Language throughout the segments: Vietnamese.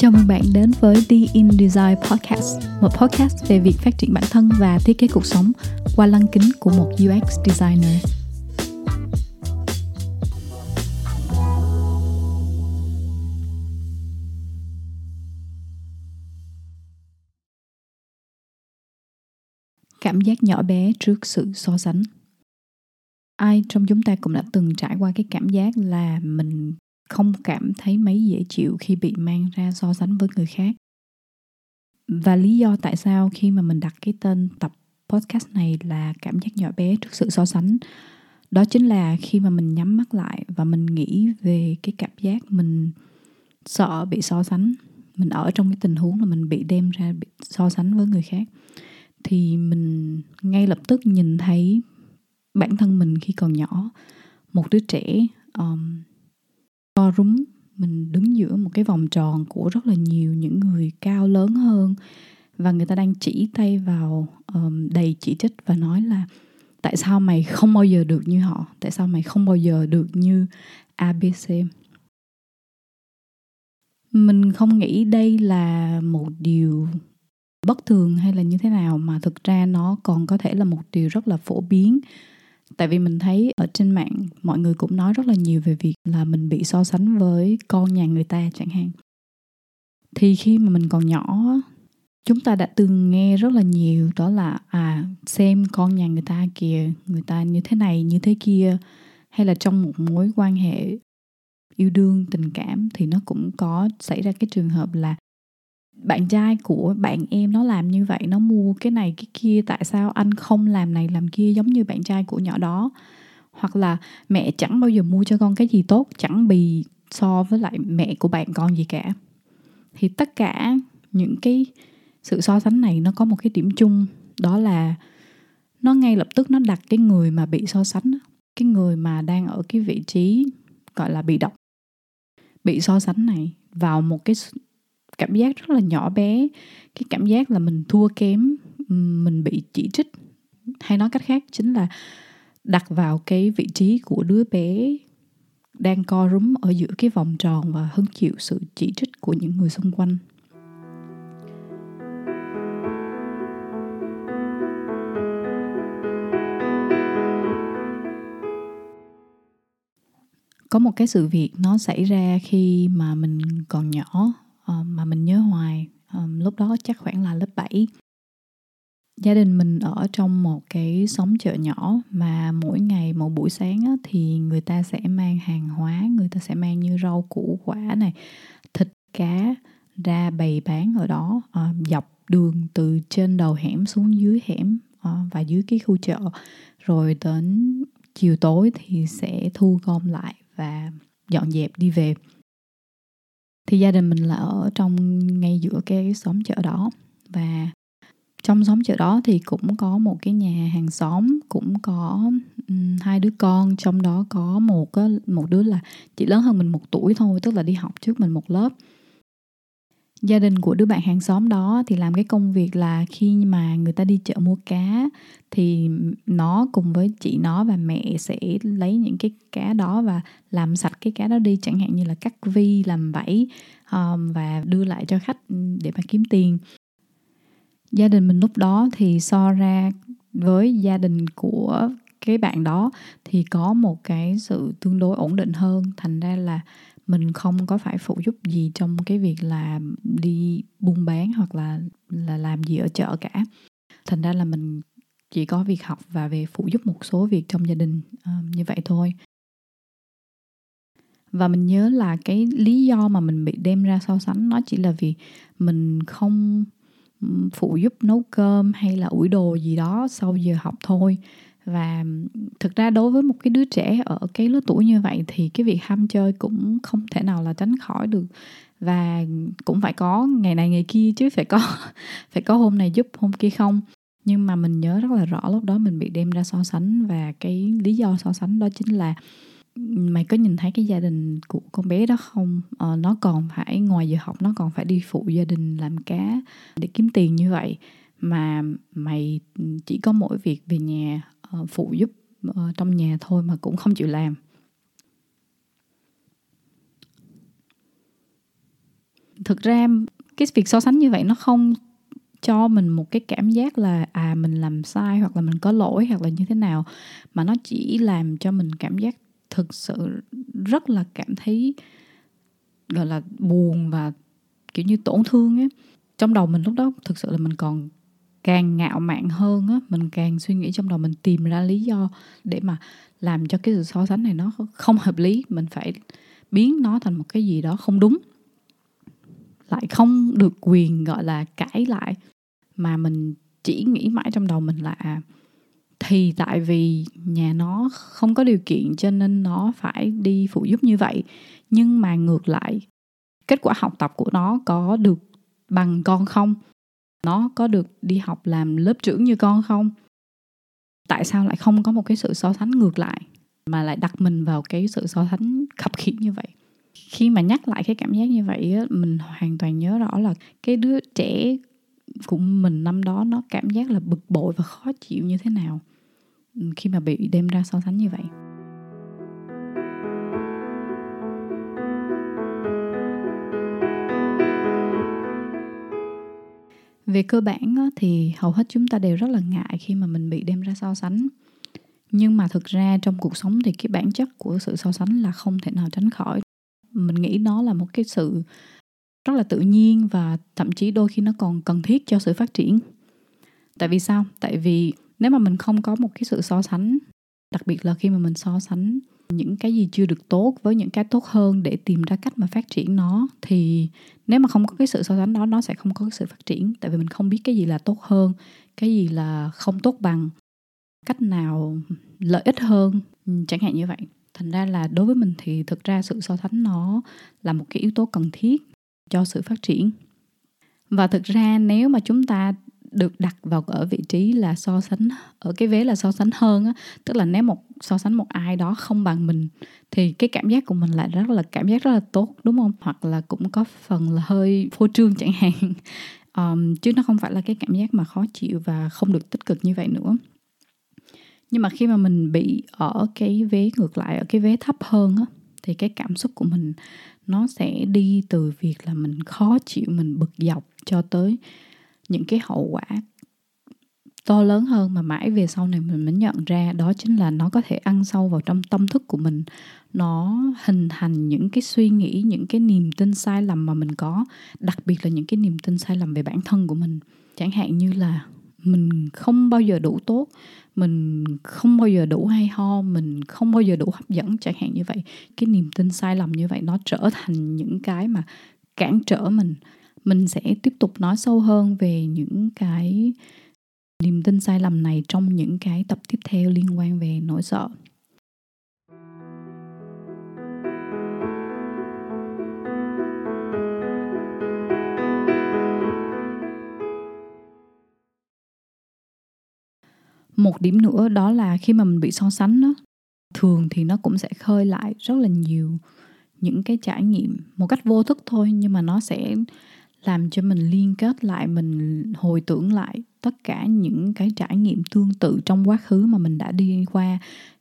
Chào mừng bạn đến với The In Design Podcast, một podcast về việc phát triển bản thân và thiết kế cuộc sống qua lăng kính của một UX designer. Cảm giác nhỏ bé trước sự so sánh. Ai trong chúng ta cũng đã từng trải qua cái cảm giác là mình không cảm thấy mấy dễ chịu khi bị mang ra so sánh với người khác. Và lý do tại sao khi mà mình đặt cái tên tập podcast này là cảm giác nhỏ bé trước sự so sánh đó chính là khi mà mình nhắm mắt lại và mình nghĩ về cái cảm giác mình sợ bị so sánh mình ở trong cái tình huống là mình bị đem ra bị so sánh với người khác thì mình ngay lập tức nhìn thấy bản thân mình khi còn nhỏ một đứa trẻ um, co rúm mình đứng giữa một cái vòng tròn của rất là nhiều những người cao lớn hơn và người ta đang chỉ tay vào um, đầy chỉ trích và nói là tại sao mày không bao giờ được như họ? Tại sao mày không bao giờ được như abc mình không nghĩ đây là một điều bất thường hay là như thế nào mà thực ra nó còn có thể là một điều rất là phổ biến tại vì mình thấy ở trên mạng, mọi người cũng nói rất là nhiều về việc là mình bị so sánh với con nhà người ta chẳng hạn. Thì khi mà mình còn nhỏ, chúng ta đã từng nghe rất là nhiều đó là à xem con nhà người ta kìa, người ta như thế này, như thế kia, hay là trong một mối quan hệ yêu đương, tình cảm, thì nó cũng có xảy ra cái trường hợp là bạn trai của bạn em nó làm như vậy, nó mua cái này, cái kia, tại sao anh không làm này, làm kia giống như bạn trai của nhỏ đó? Hoặc là mẹ chẳng bao giờ mua cho con cái gì tốt, chẳng bì so với lại mẹ của bạn con gì cả. Thì tất cả những cái sự so sánh này nó có một cái điểm chung, đó là nó ngay lập tức nó đặt cái người mà bị so sánh cái người mà đang ở cái vị trí, gọi là bị động. Bị so sánh này vào một cái cảm giác rất là nhỏ bé. Cái cảm giác là mình thua kém, mình bị chỉ trích, hay nói cách khác chính là đặt vào cái vị trí của đứa bé đang co rúm ở giữa cái vòng tròn và hứng chịu sự chỉ trích của những người xung quanh. Có một cái sự việc nó xảy ra khi mà mình còn nhỏ. Ờ, mà mình nhớ hoài. Um, lúc đó chắc khoảng là lớp 7 gia đình mình ở trong một cái xóm chợ nhỏ mà mỗi ngày một buổi sáng á, thì người ta sẽ mang hàng hóa người ta sẽ mang như rau củ quả này thịt cá ra bày bán ở đó. Uh, dọc đường từ trên đầu hẻm xuống dưới hẻm uh, và dưới cái khu chợ. Rồi đến chiều tối thì sẽ thu gom lại và dọn dẹp đi về thì gia đình mình là ở trong ngay giữa cái xóm chợ đó. Và trong xóm chợ đó thì cũng có một cái nhà hàng xóm cũng có um, hai đứa con. Trong đó có một một đứa là chỉ lớn hơn mình một tuổi thôi tức là đi học trước mình một lớp gia đình của đứa bạn hàng xóm đó thì làm cái công việc là khi mà người ta đi chợ mua cá thì nó cùng với chị nó và mẹ sẽ lấy những cái cá đó và làm sạch cái cá đó đi chẳng hạn như là cắt vi làm vảy um, và đưa lại cho khách để mà kiếm tiền. Gia đình mình lúc đó thì so ra với gia đình của cái bạn đó thì có một cái sự tương đối ổn định hơn thành ra là mình không có phải phụ giúp gì trong cái việc là đi buôn bán hoặc là là làm gì ở chợ cả. Thành ra là mình chỉ có việc học và về phụ giúp một số việc trong gia đình uh, như vậy thôi. Và mình nhớ là cái lý do mà mình bị đem ra so sánh nó chỉ là vì mình không phụ giúp nấu cơm hay là ủi đồ gì đó sau giờ học thôi và thực ra đối với một cái đứa trẻ ở cái lứa tuổi như vậy thì cái việc ham chơi cũng không thể nào là tránh khỏi được. Và cũng phải có ngày này ngày kia chứ phải có phải có hôm này giúp hôm kia không. Nhưng mà mình nhớ rất là rõ lúc đó mình bị đem ra so sánh và cái lý do so sánh đó chính là mày có nhìn thấy cái gia đình của con bé đó không? Ờ, nó còn phải ngoài giờ học nó còn phải đi phụ gia đình làm cá để kiếm tiền như vậy. Mà mày chỉ có mỗi việc về nhà Ờ, phụ giúp ờ, trong nhà thôi mà cũng không chịu làm. Thực ra cái việc so sánh như vậy nó không cho mình một cái cảm giác là à mình làm sai hoặc là mình có lỗi hoặc là như thế nào, mà nó chỉ làm cho mình cảm giác thực sự rất là cảm thấy, gọi là, buồn và kiểu như tổn thương ấy. Trong đầu mình lúc đó thực sự là mình còn càng ngạo mạn hơn á, mình càng suy nghĩ trong đầu, mình tìm ra lý do để mà làm cho cái sự so sánh này nó không hợp lý. Mình phải biến nó thành một cái gì đó không đúng, lại không được quyền, gọi là, cãi lại. Mà mình chỉ nghĩ mãi trong đầu mình là à, thì tại vì nhà nó không có điều kiện cho nên nó phải đi phụ giúp như vậy. Nhưng mà ngược lại, kết quả học tập của nó có được bằng con không? Nó có được đi học làm lớp trưởng như con không? Tại sao lại không có một cái sự so sánh ngược lại mà lại đặt mình vào cái sự so sánh khập khiễng như vậy? Khi mà nhắc lại cái cảm giác như vậy mình hoàn toàn nhớ rõ là cái đứa trẻ của mình năm đó nó cảm giác là bực bội và khó chịu như thế nào khi mà bị đem ra so sánh như vậy. Về cơ bản thì hầu hết chúng ta đều rất là ngại khi mà mình bị đem ra so sánh. Nhưng mà thực ra trong cuộc sống thì cái bản chất của sự so sánh là không thể nào tránh khỏi. Mình nghĩ nó là một cái sự rất là tự nhiên và thậm chí đôi khi nó còn cần thiết cho sự phát triển. Tại vì sao? Tại vì nếu mà mình không có một cái sự so sánh, đặc biệt là khi mà mình so sánh những cái gì chưa được tốt với những cái tốt hơn để tìm ra cách mà phát triển nó, thì nếu mà không có cái sự so sánh đó, nó sẽ không có cái sự phát triển. Tại vì mình không biết cái gì là tốt hơn, cái gì là không tốt bằng, cách nào lợi ích hơn ừ, chẳng hạn như vậy. Thành ra là đối với mình thì thực ra sự so sánh nó là một cái yếu tố cần thiết cho sự phát triển. Và thực ra nếu mà chúng ta được đặt vào ở vị trí là so sánh ở cái vế là so sánh hơn á. Tức là nếu một so sánh một ai đó không bằng mình thì cái cảm giác của mình lại rất là cảm giác rất là tốt đúng không? Hoặc là cũng có phần là hơi phô trương chẳng hạn. Um, chứ nó không phải là cái cảm giác mà khó chịu và không được tích cực như vậy nữa. Nhưng mà khi mà mình bị ở cái vế ngược lại ở cái vế thấp hơn á thì cái cảm xúc của mình nó sẽ đi từ việc là mình khó chịu mình bực dọc cho tới những cái hậu quả to lớn hơn mà mãi về sau này mình mới nhận ra, đó chính là nó có thể ăn sâu vào trong tâm thức của mình. Nó hình thành những cái suy nghĩ, những cái niềm tin sai lầm mà mình có, đặc biệt là những cái niềm tin sai lầm về bản thân của mình. Chẳng hạn như là mình không bao giờ đủ tốt, mình không bao giờ đủ hay ho, mình không bao giờ đủ hấp dẫn, chẳng hạn như vậy. Cái niềm tin sai lầm như vậy nó trở thành những cái mà cản trở mình mình sẽ tiếp tục nói sâu hơn về những cái niềm tin sai lầm này trong những cái tập tiếp theo liên quan về nỗi sợ. Một điểm nữa đó là khi mà mình bị so sánh đó, thường thì nó cũng sẽ khơi lại rất là nhiều những cái trải nghiệm một cách vô thức thôi nhưng mà nó sẽ làm cho mình liên kết lại, mình hồi tưởng lại tất cả những cái trải nghiệm tương tự trong quá khứ mà mình đã đi qua,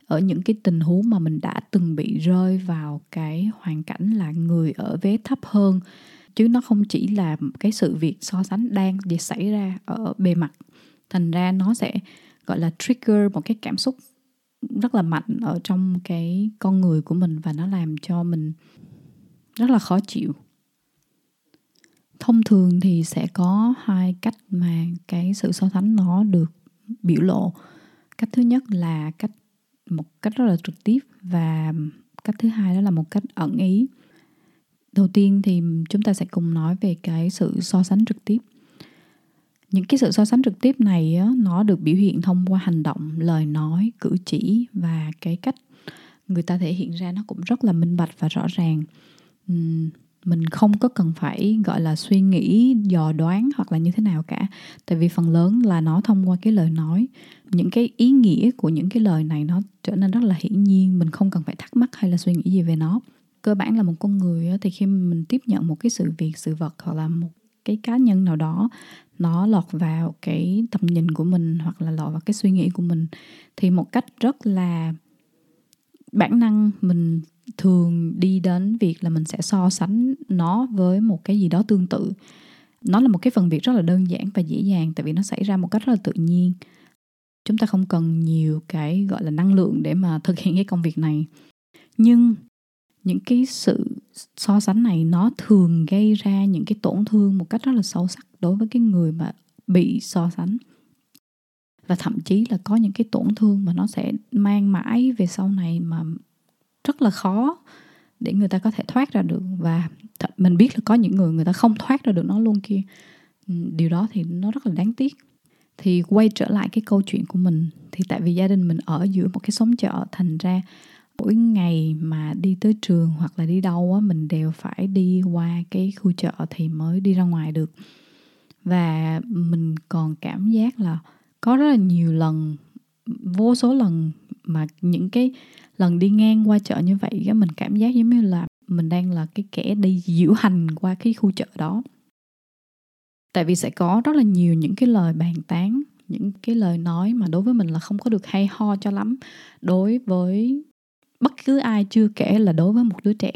ở những cái tình huống mà mình đã từng bị rơi vào cái hoàn cảnh là người ở vé thấp hơn. Chứ nó không chỉ là cái sự việc so sánh đang xảy ra ở bề mặt. Thành ra nó sẽ, gọi là, trigger một cái cảm xúc rất là mạnh ở trong cái con người của mình và nó làm cho mình rất là khó chịu thông thường thì sẽ có hai cách mà cái sự so sánh nó được biểu lộ. Cách thứ nhất là cách một cách rất là trực tiếp và cách thứ hai đó là một cách ẩn ý. Đầu tiên thì chúng ta sẽ cùng nói về cái sự so sánh trực tiếp. Những cái sự so sánh trực tiếp này á, nó được biểu hiện thông qua hành động lời nói cử chỉ và cái cách người ta thể hiện ra nó cũng rất là minh bạch và rõ ràng mình không có cần phải, gọi là, suy nghĩ, dò đoán hoặc là như thế nào cả. Tại vì phần lớn là nó thông qua cái lời nói. Những cái ý nghĩa của những cái lời này nó trở nên rất là hiển nhiên, mình không cần phải thắc mắc hay là suy nghĩ gì về nó. Cơ bản là một con người thì khi mình tiếp nhận một cái sự việc, sự vật hoặc là một cái cá nhân nào đó, nó lọt vào cái tầm nhìn của mình hoặc là lọt vào cái suy nghĩ của mình, thì một cách rất là bản năng mình thường đi đến việc là mình sẽ so sánh nó với một cái gì đó tương tự. Nó là một cái phần việc rất là đơn giản và dễ dàng tại vì nó xảy ra một cách rất là tự nhiên. Chúng ta không cần nhiều cái, gọi là, năng lượng để mà thực hiện cái công việc này. Nhưng những cái sự so sánh này nó thường gây ra những cái tổn thương một cách rất là sâu sắc đối với cái người mà bị so sánh và thậm chí là có những cái tổn thương mà nó sẽ mang mãi về sau này mà rất là khó để người ta có thể thoát ra được. Và mình biết là có những người người ta không thoát ra được nó luôn kia. Ừ, điều đó thì nó rất là đáng tiếc. Thì quay trở lại cái câu chuyện của mình, thì tại vì gia đình mình ở giữa một cái xóm chợ, thành ra mỗi ngày mà đi tới trường hoặc là đi đâu á, mình đều phải đi qua cái khu chợ thì mới đi ra ngoài được. Và mình còn cảm giác là có rất là nhiều lần, vô số lần mà những cái lần đi ngang qua chợ như vậy á, mình cảm giác giống như là mình đang là cái kẻ đi diễu hành qua cái khu chợ đó. Tại vì sẽ có rất là nhiều những cái lời bàn tán, những cái lời nói mà đối với mình là không có được hay ho cho lắm. Đối với bất cứ ai chưa kể là đối với một đứa trẻ.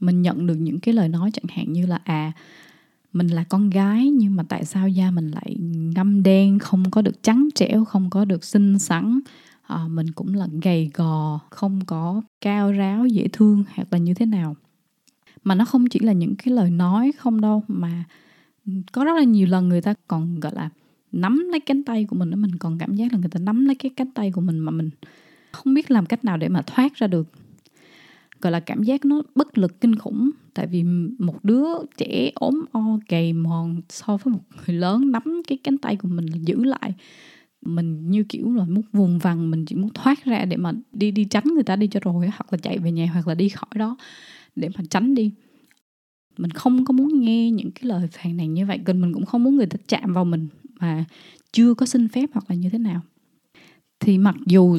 Mình nhận được những cái lời nói chẳng hạn như là à mình là con gái nhưng mà tại sao da mình lại ngâm đen không có được trắng trẻo không có được xinh xắn? À, mình cũng là gầy gò không có cao ráo dễ thương hoặc là như thế nào. Mà nó không chỉ là những cái lời nói không đâu mà có rất là nhiều lần người ta còn gọi là nắm lấy cánh tay của mình đó. Mình còn cảm giác là người ta nắm lấy cái cánh tay của mình mà mình không biết làm cách nào để mà thoát ra được gọi là cảm giác nó bất lực, kinh khủng. Tại vì một đứa trẻ ốm o gầy mòn so với một người lớn, nắm cái cánh tay của mình giữ lại. Mình như kiểu là muốn vùng vằng, mình chỉ muốn thoát ra để mà đi đi tránh người ta đi cho rồi, hoặc là chạy về nhà, hoặc là đi khỏi đó để mà tránh đi. Mình không có muốn nghe những cái lời phàn nàn như vậy. Gần mình cũng không muốn người ta chạm vào mình mà chưa có xin phép hoặc là như thế nào. Thì mặc dù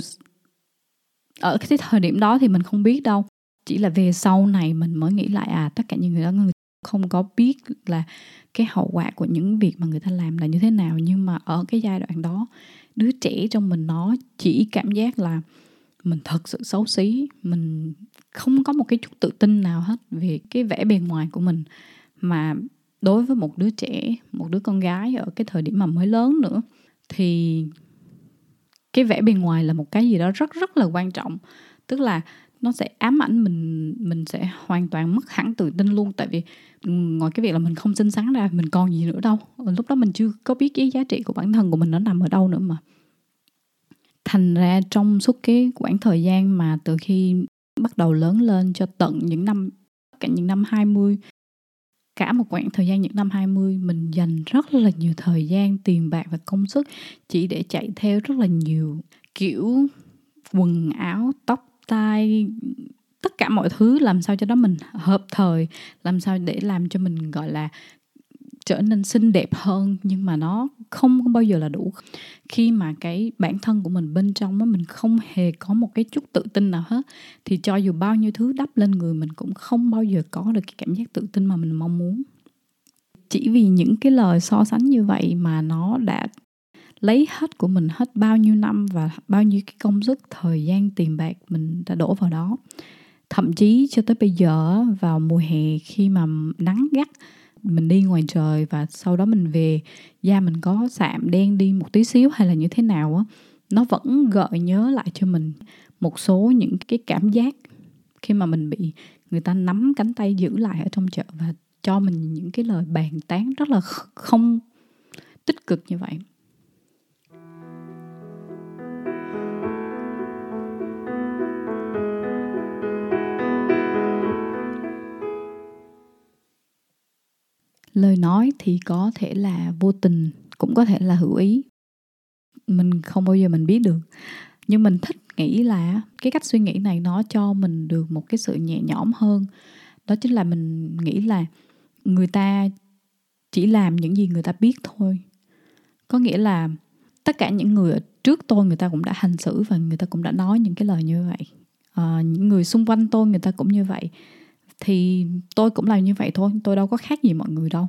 ở cái thời điểm đó thì mình không biết đâu chỉ là về sau này mình mới nghĩ lại à tất cả những người đó người không có biết là cái hậu quả của những việc mà người ta làm là như thế nào. Nhưng mà ở cái giai đoạn đó, đứa trẻ trong mình nó chỉ cảm giác là mình thật sự xấu xí, mình không có một cái chút tự tin nào hết về cái vẻ bề ngoài của mình. Mà đối với một đứa trẻ, một đứa con gái ở cái thời điểm mà mới lớn nữa, thì cái vẻ bề ngoài là một cái gì đó rất rất là quan trọng. Tức là nó sẽ ám ảnh mình mình sẽ hoàn toàn mất hẳn tự tin luôn. Tại vì ừ, ngoài cái việc là mình không xinh xắn ra, mình còn gì nữa đâu. Ờ, lúc đó mình chưa có biết cái giá trị của bản thân của mình nó nằm ở đâu nữa mà. Thành ra trong suốt cái quãng thời gian mà từ khi bắt đầu lớn lên cho tận những năm, cả những năm 20 cả một quãng thời gian những năm 20 mình dành rất là nhiều thời gian, tiền bạc và công sức chỉ để chạy theo rất là nhiều kiểu quần áo, tóc style tất cả mọi thứ làm sao cho đó mình hợp thời, làm sao để làm cho mình, gọi là, trở nên xinh đẹp hơn, nhưng mà nó không bao giờ là đủ. Khi mà cái bản thân của mình bên trong á, mình không hề có một cái chút tự tin nào hết, thì cho dù bao nhiêu thứ đắp lên người mình cũng không bao giờ có được cái cảm giác tự tin mà mình mong muốn. Chỉ vì những cái lời so sánh như vậy mà nó đã lấy hết của mình hết bao nhiêu năm và bao nhiêu cái công sức, thời gian, tiền bạc mình đã đổ vào đó. Thậm chí cho tới bây giờ, vào mùa hè khi mà nắng gắt, mình đi ngoài trời và sau đó mình về, da mình có sạm, đen đi một tí xíu hay là như thế nào á, nó vẫn gợi nhớ lại cho mình một số những cái cảm giác khi mà mình bị người ta nắm cánh tay giữ lại ở trong chợ và cho mình những cái lời bàn tán rất là không tích cực như vậy. Lời nói thì có thể là vô tình cũng có thể là hữu ý. Mình không bao giờ mình biết được. Nhưng mình thích nghĩ là cái cách suy nghĩ này nó cho mình được một cái sự nhẹ nhõm hơn. Đó chính là mình nghĩ là người ta chỉ làm những gì người ta biết thôi. Có nghĩa là tất cả những người trước tôi người ta cũng đã hành xử và người ta cũng đã nói những cái lời như vậy. À, những người xung quanh tôi người ta cũng như vậy thì tôi cũng làm như vậy thôi. Tôi đâu có khác gì mọi người đâu.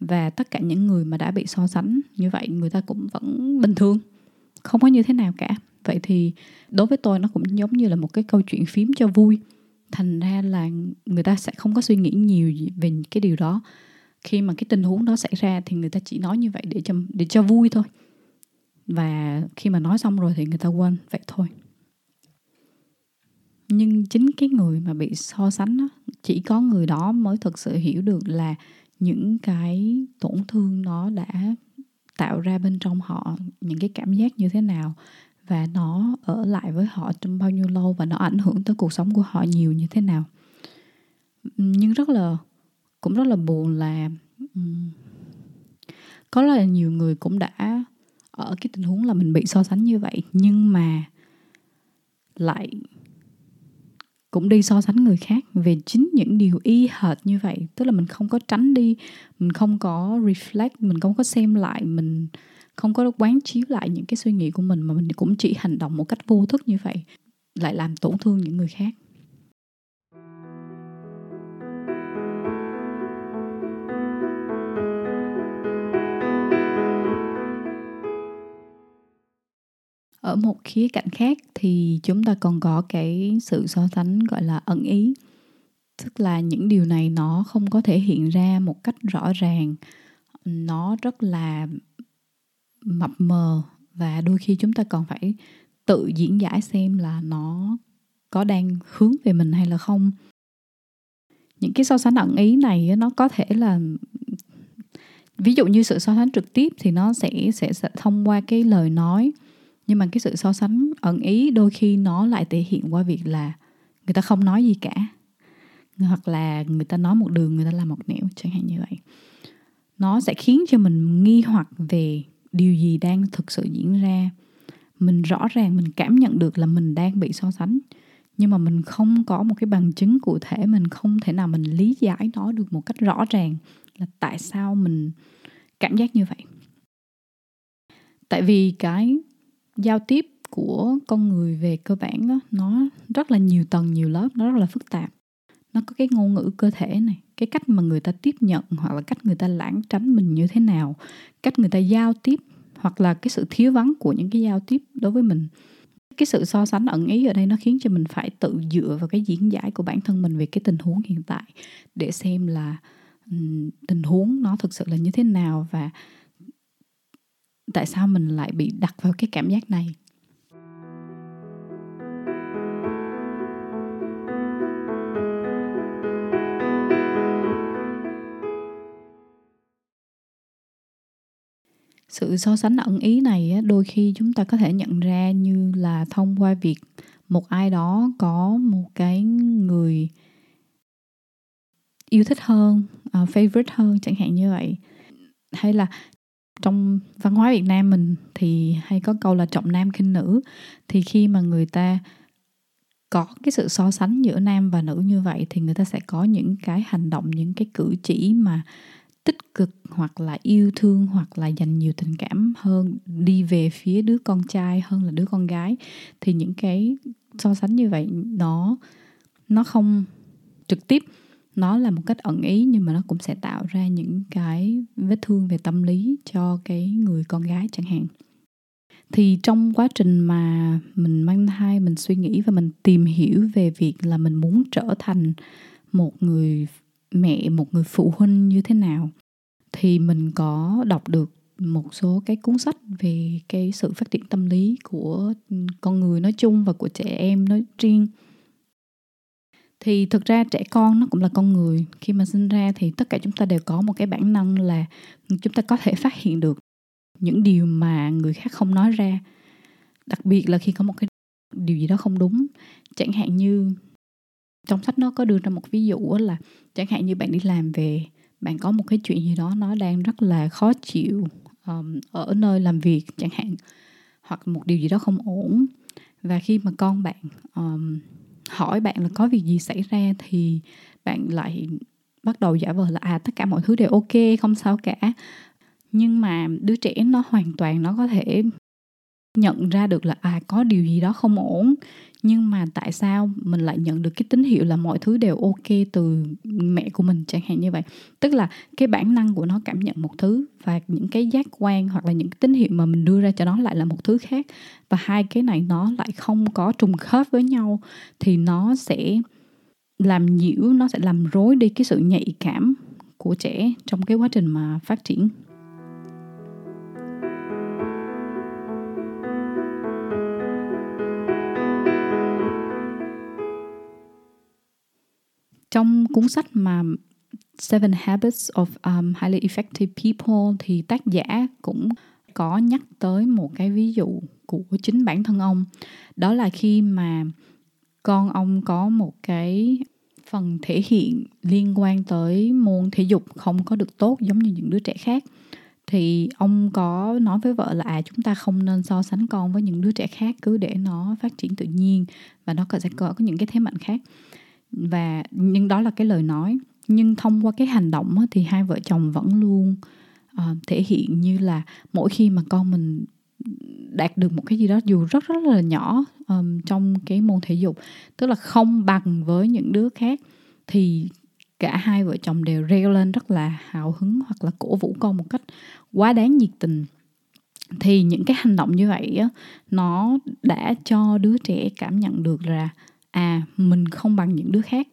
Và tất cả những người mà đã bị so sánh như vậy, người ta cũng vẫn bình thường. Không có như thế nào cả. Vậy thì đối với tôi, nó cũng giống như là một cái câu chuyện phím cho vui. Thành ra là người ta sẽ không có suy nghĩ nhiều về cái điều đó. Khi mà cái tình huống đó xảy ra thì người ta chỉ nói như vậy để cho để cho vui thôi. Và khi mà nói xong rồi thì người ta quên, vậy thôi nhưng chính cái người mà bị so sánh đó, chỉ có người đó mới thực sự hiểu được là những cái tổn thương nó đã tạo ra bên trong họ những cái cảm giác như thế nào và nó ở lại với họ trong bao nhiêu lâu và nó ảnh hưởng tới cuộc sống của họ nhiều như thế nào. Nhưng rất là cũng rất là buồn là um, có là nhiều người cũng đã ở cái tình huống là mình bị so sánh như vậy nhưng mà lại cũng đi so sánh người khác về chính những điều y hệt như vậy. Tức là mình không có tránh đi, mình không có reflect, mình không có xem lại, mình không có quán chiếu lại những cái suy nghĩ của mình mà mình cũng chỉ hành động một cách vô thức như vậy, lại làm tổn thương những người khác. Ở một khía cạnh khác thì chúng ta còn có cái sự so sánh gọi là ẩn ý. Tức là những điều này nó không có thể hiện ra một cách rõ ràng. Nó rất là mập mờ và đôi khi chúng ta còn phải tự diễn giải xem là nó có đang hướng về mình hay là không. Những cái so sánh ẩn ý này nó có thể là ví dụ như sự so sánh trực tiếp thì nó sẽ sẽ, sẽ thông qua cái lời nói nhưng mà cái sự so sánh ẩn ý đôi khi nó lại thể hiện qua việc là người ta không nói gì cả. Hoặc là người ta nói một đường, người ta làm một nẻo, chẳng hạn như vậy. Nó sẽ khiến cho mình nghi hoặc về điều gì đang thực sự diễn ra. Mình rõ ràng, mình cảm nhận được là mình đang bị so sánh. Nhưng mà mình không có một cái bằng chứng cụ thể, mình không thể nào mình lý giải nó được một cách rõ ràng là tại sao mình cảm giác như vậy. Tại vì cái giao tiếp của con người về cơ bản đó, nó rất là nhiều tầng nhiều lớp nó rất là phức tạp. Nó có cái ngôn ngữ cơ thể này cái cách mà người ta tiếp nhận hoặc là cách người ta lãng tránh mình như thế nào cách người ta giao tiếp hoặc là cái sự thiếu vắng của những cái giao tiếp đối với mình. Cái sự so sánh ẩn ý ở đây nó khiến cho mình phải tự dựa vào cái diễn giải của bản thân mình về cái tình huống hiện tại để xem là um, tình huống nó thực sự là như thế nào và tại sao mình lại bị đặt vào cái cảm giác này? Sự so sánh ẩn ý này đôi khi chúng ta có thể nhận ra như là thông qua việc một ai đó có một cái người yêu thích hơn uh, favorite hơn chẳng hạn như vậy. Hay là trong văn hóa Việt Nam mình thì hay có câu là trọng nam khinh nữ. Thì khi mà người ta có cái sự so sánh giữa nam và nữ như vậy thì người ta sẽ có những cái hành động, những cái cử chỉ mà tích cực hoặc là yêu thương hoặc là dành nhiều tình cảm hơn, đi về phía đứa con trai hơn là đứa con gái. Thì những cái so sánh như vậy nó nó không trực tiếp nó là một cách ẩn ý nhưng mà nó cũng sẽ tạo ra những cái vết thương về tâm lý cho cái người con gái chẳng hạn. Thì trong quá trình mà mình mang thai, mình suy nghĩ và mình tìm hiểu về việc là mình muốn trở thành một người mẹ, một người phụ huynh như thế nào, thì mình có đọc được một số cái cuốn sách về cái sự phát triển tâm lý của con người nói chung và của trẻ em nói riêng thì thực ra trẻ con nó cũng là con người. Khi mà sinh ra thì tất cả chúng ta đều có một cái bản năng là chúng ta có thể phát hiện được những điều mà người khác không nói ra. Đặc biệt là khi có một cái điều gì đó không đúng. Chẳng hạn như trong sách nó có đưa ra một ví dụ là chẳng hạn như bạn đi làm về bạn có một cái chuyện gì đó nó đang rất là khó chịu um, ở nơi làm việc chẳng hạn hoặc một điều gì đó không ổn. Và khi mà con bạn um, hỏi bạn là có việc gì xảy ra thì bạn lại bắt đầu giả vờ là à tất cả mọi thứ đều ok, không sao cả. Nhưng mà đứa trẻ nó hoàn toàn nó có thể nhận ra được là à có điều gì đó không ổn. Nhưng mà tại sao mình lại nhận được cái tín hiệu là mọi thứ đều ok từ mẹ của mình chẳng hạn như vậy? Tức là cái bản năng của nó cảm nhận một thứ và những cái giác quan hoặc là những cái tín hiệu mà mình đưa ra cho nó lại là một thứ khác. Và hai cái này nó lại không có trùng khớp với nhau thì nó sẽ làm nhiễu, nó sẽ làm rối đi cái sự nhạy cảm của trẻ trong cái quá trình mà phát triển. Trong cuốn sách mà Seven Habits of um, Highly Effective People thì tác giả cũng có nhắc tới một cái ví dụ của chính bản thân ông. Đó là khi mà con ông có một cái phần thể hiện liên quan tới môn thể dục không có được tốt giống như những đứa trẻ khác. Thì ông có nói với vợ là à chúng ta không nên so sánh con với những đứa trẻ khác cứ để nó phát triển tự nhiên và nó sẽ có những cái thế mạnh khác và nhưng đó là cái lời nói. Nhưng thông qua cái hành động thì hai vợ chồng vẫn luôn uh, thể hiện như là mỗi khi mà con mình đạt được một cái gì đó dù rất rất là nhỏ um, trong cái môn thể dục tức là không bằng với những đứa khác thì cả hai vợ chồng đều reo lên rất là hào hứng hoặc là cổ vũ con một cách quá đáng nhiệt tình. Thì những cái hành động như vậy á nó đã cho đứa trẻ cảm nhận được là à mình không bằng những đứa khác.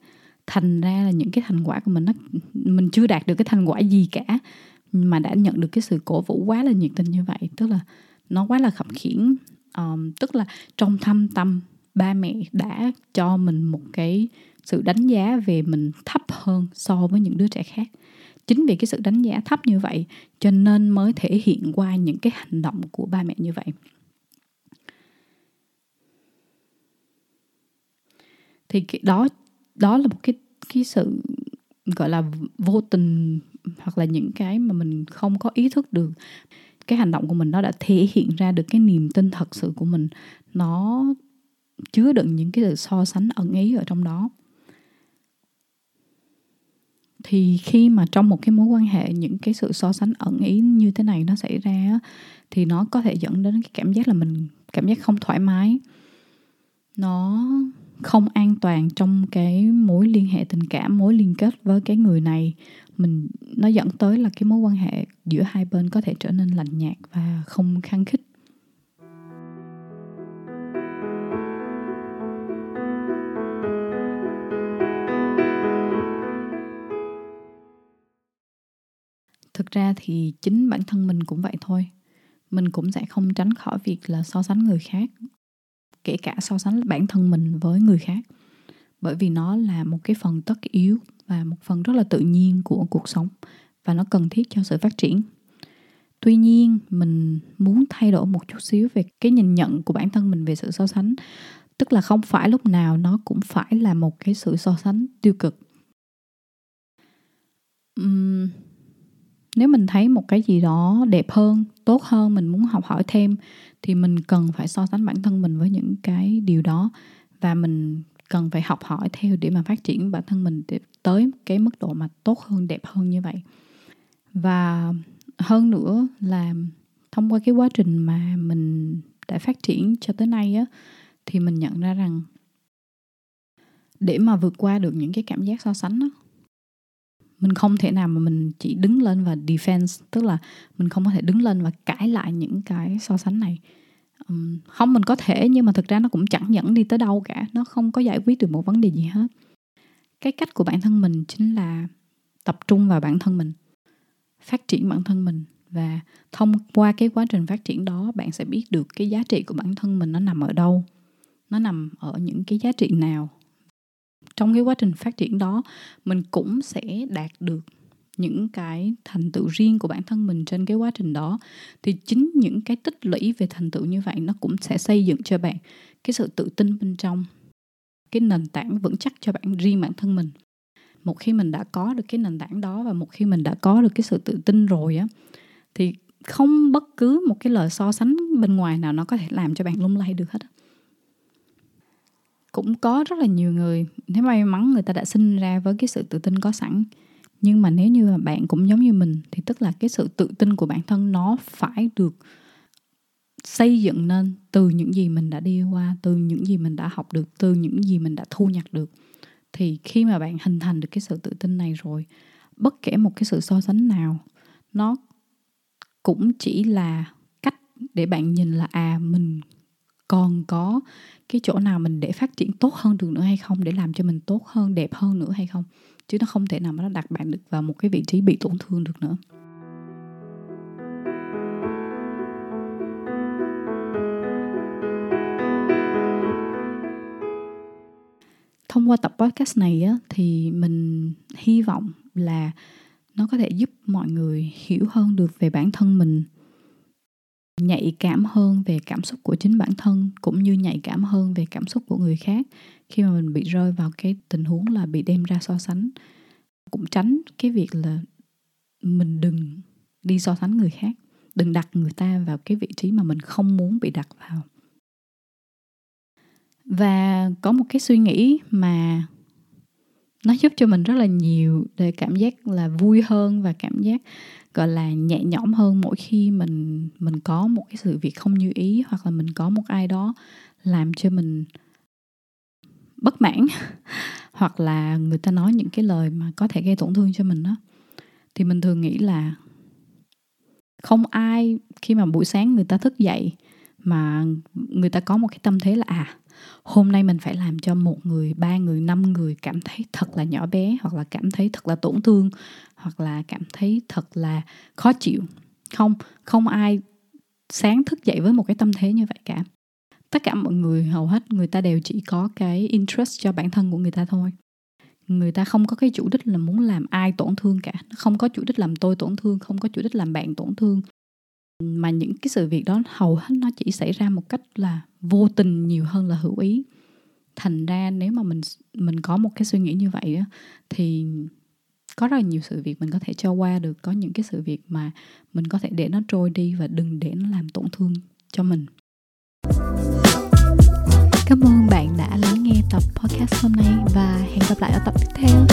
Thành ra là những cái thành quả của mình nó mình chưa đạt được cái thành quả gì cả mà đã nhận được cái sự cổ vũ quá là nhiệt tình như vậy. Tức là nó quá là khập khiển, um, tức là trong thâm tâm ba mẹ đã cho mình một cái sự đánh giá về mình thấp hơn so với những đứa trẻ khác. Chính vì cái sự đánh giá thấp như vậy cho nên mới thể hiện qua những cái hành động của ba mẹ như vậy. Thì cái đó đó là một cái cái sự, gọi là, vô tình hoặc là những cái mà mình không có ý thức được. Cái hành động của mình nó đã thể hiện ra được cái niềm tin thật sự của mình. Nó chứa đựng những cái sự so sánh ẩn ý ở trong đó. Thì khi mà trong một cái mối quan hệ những cái sự so sánh ẩn ý như thế này nó xảy ra thì nó có thể dẫn đến cái cảm giác là mình cảm giác không thoải mái. Nó không an toàn trong cái mối liên hệ tình cảm, mối liên kết với cái người này. Mình, nó dẫn tới là cái mối quan hệ giữa hai bên có thể trở nên lạnh nhạt và không khăng khít. Thực ra thì chính bản thân mình cũng vậy thôi. Mình cũng sẽ không tránh khỏi việc là so sánh người khác kể cả so sánh bản thân mình với người khác. Bởi vì nó là một cái phần tất yếu và một phần rất là tự nhiên của cuộc sống và nó cần thiết cho sự phát triển. Tuy nhiên mình muốn thay đổi một chút xíu về cái nhìn nhận của bản thân mình về sự so sánh tức là không phải lúc nào nó cũng phải là một cái sự so sánh tiêu cực. Uhm, nếu mình thấy một cái gì đó đẹp hơn, tốt hơn, mình muốn học hỏi thêm, thì mình cần phải so sánh bản thân mình với những cái điều đó. Và mình cần phải học hỏi theo để mà phát triển bản thân mình tới cái mức độ mà tốt hơn, đẹp hơn như vậy. Và hơn nữa là thông qua cái quá trình mà mình đã phát triển cho tới nay á, thì mình nhận ra rằng để mà vượt qua được những cái cảm giác so sánh đó mình không thể nào mà mình chỉ đứng lên và defense tức là mình không có thể đứng lên và cãi lại những cái so sánh này. Um, không mình có thể nhưng mà thực ra nó cũng chẳng dẫn đi tới đâu cả. Nó không có giải quyết được một vấn đề gì hết. Cái cách của bản thân mình chính là tập trung vào bản thân mình phát triển bản thân mình. Và thông qua cái quá trình phát triển đó bạn sẽ biết được cái giá trị của bản thân mình nó nằm ở đâu nó nằm ở những cái giá trị nào trong cái quá trình phát triển đó, mình cũng sẽ đạt được những cái thành tựu riêng của bản thân mình trên cái quá trình đó. Thì chính những cái tích lũy về thành tựu như vậy nó cũng sẽ xây dựng cho bạn cái sự tự tin bên trong. Cái nền tảng vững chắc cho bạn, riêng bản thân mình. Một khi mình đã có được cái nền tảng đó và một khi mình đã có được cái sự tự tin rồi á, thì không bất cứ một cái lời so sánh bên ngoài nào nó có thể làm cho bạn lung lay được hết cũng có rất là nhiều người, nếu may mắn người ta đã sinh ra với cái sự tự tin có sẵn. Nhưng mà nếu như mà bạn cũng giống như mình, thì tức là cái sự tự tin của bản thân nó phải được xây dựng nên từ những gì mình đã đi qua, từ những gì mình đã học được, từ những gì mình đã thu nhặt được. Thì khi mà bạn hình thành được cái sự tự tin này rồi, bất kể một cái sự so sánh nào, nó cũng chỉ là cách để bạn nhìn là à mình còn có cái chỗ nào mình để phát triển tốt hơn được nữa hay không để làm cho mình tốt hơn đẹp hơn nữa hay không? Chứ nó không thể nào mà nó đặt bạn được vào một cái vị trí bị tổn thương được nữa. Thông qua tập podcast này á, thì mình hy vọng là nó có thể giúp mọi người hiểu hơn được về bản thân mình nhạy cảm hơn về cảm xúc của chính bản thân cũng như nhạy cảm hơn về cảm xúc của người khác. Khi mà mình bị rơi vào cái tình huống là bị đem ra so sánh, cũng tránh cái việc là mình đừng đi so sánh người khác, đừng đặt người ta vào cái vị trí mà mình không muốn bị đặt vào. Và có một cái suy nghĩ mà nó giúp cho mình rất là nhiều để cảm giác là vui hơn và cảm giác gọi là nhẹ nhõm hơn mỗi khi mình mình có một cái sự việc không như ý hoặc là mình có một ai đó làm cho mình bất mãn hoặc là người ta nói những cái lời mà có thể gây tổn thương cho mình đó thì mình thường nghĩ là không ai khi mà buổi sáng người ta thức dậy mà người ta có một cái tâm thế là à hôm nay mình phải làm cho một người, ba người, năm người cảm thấy thật là nhỏ bé, hoặc là cảm thấy thật là tổn thương, hoặc là cảm thấy thật là khó chịu. Không không ai sáng thức dậy với một cái tâm thế như vậy cả. Tất cả mọi người, hầu hết người ta đều chỉ có cái interest cho bản thân của người ta thôi. Người ta không có cái chủ đích là muốn làm ai tổn thương cả. Không có chủ đích làm tôi tổn thương, không có chủ đích làm bạn tổn thương mà những cái sự việc đó hầu hết nó chỉ xảy ra một cách là vô tình nhiều hơn là hữu ý. Thành ra nếu mà mình mình có một cái suy nghĩ như vậy á, thì có rất là nhiều sự việc mình có thể cho qua được. Có những cái sự việc mà mình có thể để nó trôi đi và đừng để nó làm tổn thương cho mình. Cảm ơn bạn đã lắng nghe tập podcast hôm nay và hẹn gặp lại ở tập tiếp theo.